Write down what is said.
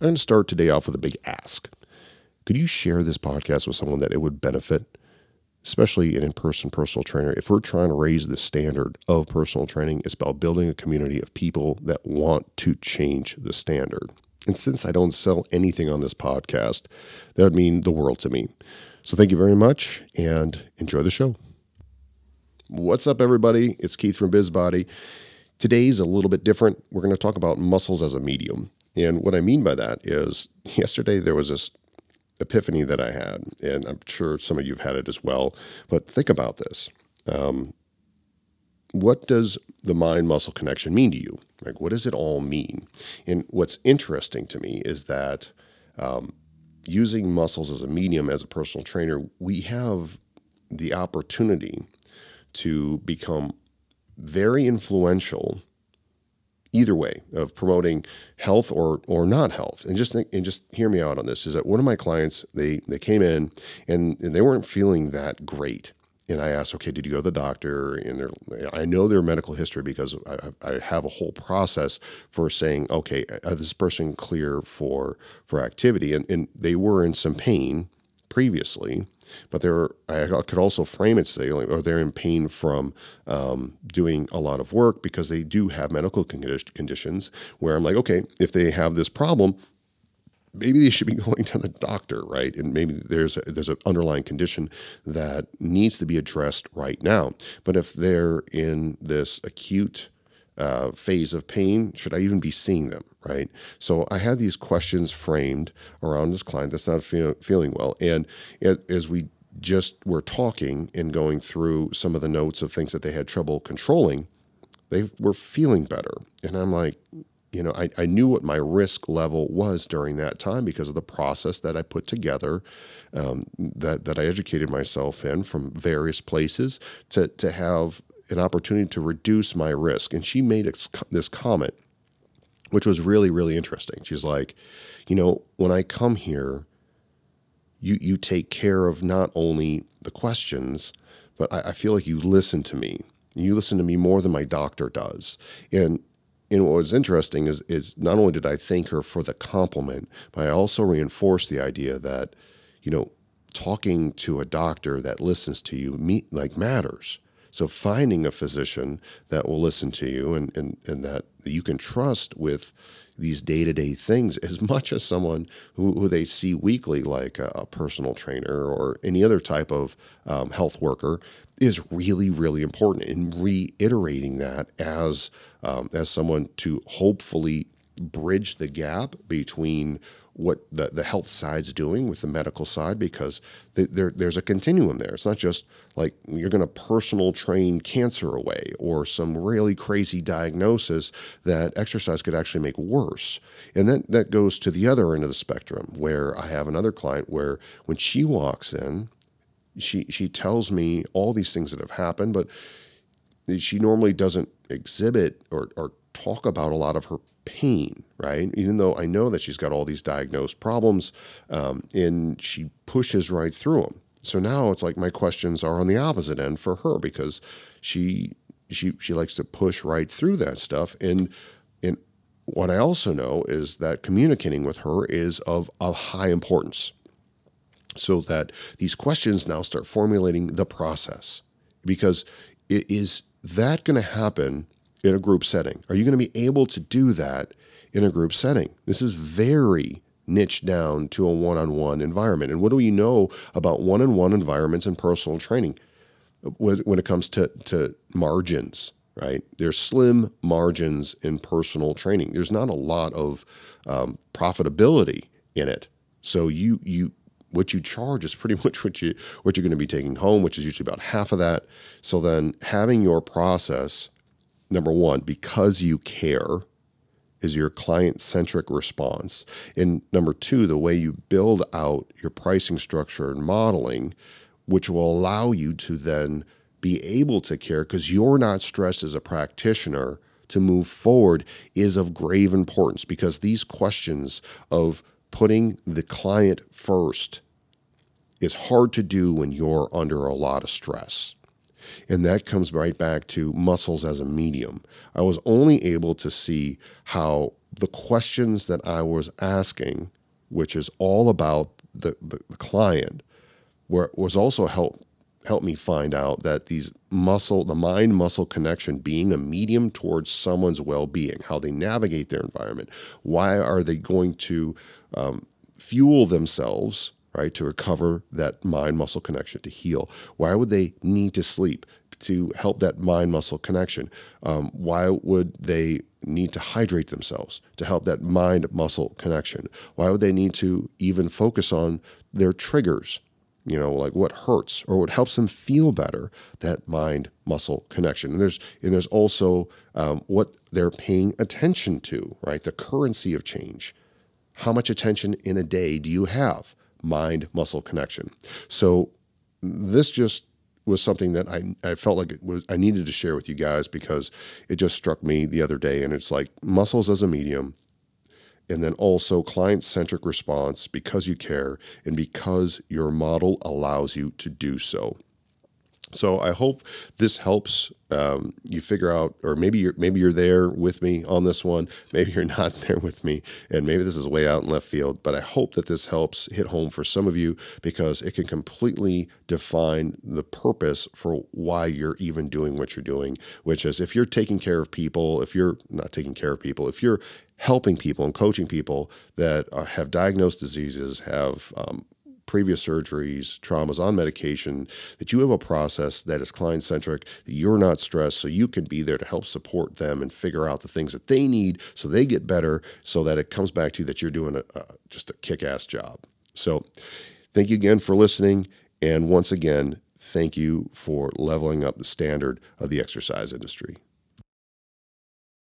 I'm going to start today off with a big ask. Could you share this podcast with someone that it would benefit? Especially an in person personal trainer. If we're trying to raise the standard of personal training, it's about building a community of people that want to change the standard. And since I don't sell anything on this podcast, that would mean the world to me. So thank you very much and enjoy the show. What's up, everybody? It's Keith from BizBody. Today's a little bit different. We're going to talk about muscles as a medium. And what I mean by that is yesterday there was this epiphany that I had, and I'm sure some of you have had it as well. But think about this. Um, what does the mind muscle connection mean to you? Like, what does it all mean? And what's interesting to me is that um, using muscles as a medium as a personal trainer, we have the opportunity to become very influential either way of promoting health or or not health and just and just hear me out on this is that one of my clients they they came in and, and they weren't feeling that great and I asked, okay, did you go to the doctor? And I know their medical history because I, I, have a whole process for saying, okay, is this person clear for for activity? And, and they were in some pain previously, but they're I could also frame it say, like, or they're in pain from um, doing a lot of work because they do have medical conditions. Where I'm like, okay, if they have this problem, maybe they should be going to the doctor, right? And maybe there's a, there's an underlying condition that needs to be addressed right now. But if they're in this acute uh, phase of pain, should I even be seeing them, right? So I had these questions framed around this client that's not feel, feeling well, and as we just were talking and going through some of the notes of things that they had trouble controlling, they were feeling better. And I'm like, you know, I, I knew what my risk level was during that time because of the process that I put together, um, that, that I educated myself in from various places to, to have an opportunity to reduce my risk. And she made this comment, which was really, really interesting. She's like, you know, when I come here, you, you take care of not only the questions, but I, I feel like you listen to me. You listen to me more than my doctor does. And and what was interesting is is not only did I thank her for the compliment, but I also reinforced the idea that, you know, talking to a doctor that listens to you me, like matters. So finding a physician that will listen to you and, and, and that you can trust with these day-to-day things as much as someone who, who they see weekly like a, a, personal trainer or any other type of um, health worker is really really important in reiterating that as um, as someone to hopefully bridge the gap between what the, the health side's doing with the medical side because there, there's a continuum there. It's not just like you're going to personal train cancer away or some really crazy diagnosis that exercise could actually make worse. And then that goes to the other end of the spectrum where I have another client where when she walks in, she she tells me all these things that have happened, but she normally doesn't exhibit or, or talk about a lot of her pain, right? Even though I know that she's got all these diagnosed problems, um, and she pushes right through them. So now it's like my questions are on the opposite end for her because she she she likes to push right through that stuff. And and what I also know is that communicating with her is of, of high importance so that these questions now start formulating the process. Because it is that going to happen in a group setting? Are you going to be able to do that in a group setting? This is very niche down to a one on one environment. And what do we know about one on one environments and personal training when it comes to, to margins? Right? There's slim margins in personal training. There's not a lot of um, profitability in it. So you you what you charge is pretty much what you what you're going to be taking home, which is usually about half of that. So then having your process, number one, because you care, is your client centric response. And number two, the way you build out your pricing structure and modeling, which will allow you to then be able to care because you're not stressed as a practitioner to move forward is of grave importance because these questions of putting the client first is hard to do when you're under a lot of stress. And that comes right back to muscles as a medium. I was only able to see how the questions that I was asking, which is all about the, the, the client, where was also help help me find out that these muscle, the mind muscle connection being a medium towards someone's well being, how they navigate their environment. Why are they going to um, fuel themselves, right, to recover that mind muscle connection, to heal? Why would they need to sleep? To help that mind muscle connection. Um, why would they need to hydrate themselves to help that mind muscle connection? Why would they need to even focus on their triggers you know, like what hurts or what helps them feel better, that mind muscle connection. And there's and there's also um, what they're paying attention to, right? The currency of change. How much attention in a day do you have? Mind muscle connection. So this just was something that I, I felt like it was I needed to share with you guys because it just struck me the other day and it's like muscles as a medium and then also client centric response because you care and because your model allows you to do so. So I hope this helps um, you figure out, or maybe you're maybe you're there with me on this one. Maybe you're not there with me, and maybe this is way out in left field. But I hope that this helps hit home for some of you because it can completely define the purpose for why you're even doing what you're doing. Which is, if you're taking care of people, if you're not taking care of people, if you're helping people and coaching people that uh, have diagnosed diseases, have um, previous surgeries, traumas on medication, that you have a process that is client centric, that you're not stressed, so you can be there to help support them and figure out the things that they need so they get better, so that it comes back to you that you're doing a, a, just a kick ass job. So, thank you again for listening. And once again, thank you for leveling up the standard of the exercise industry.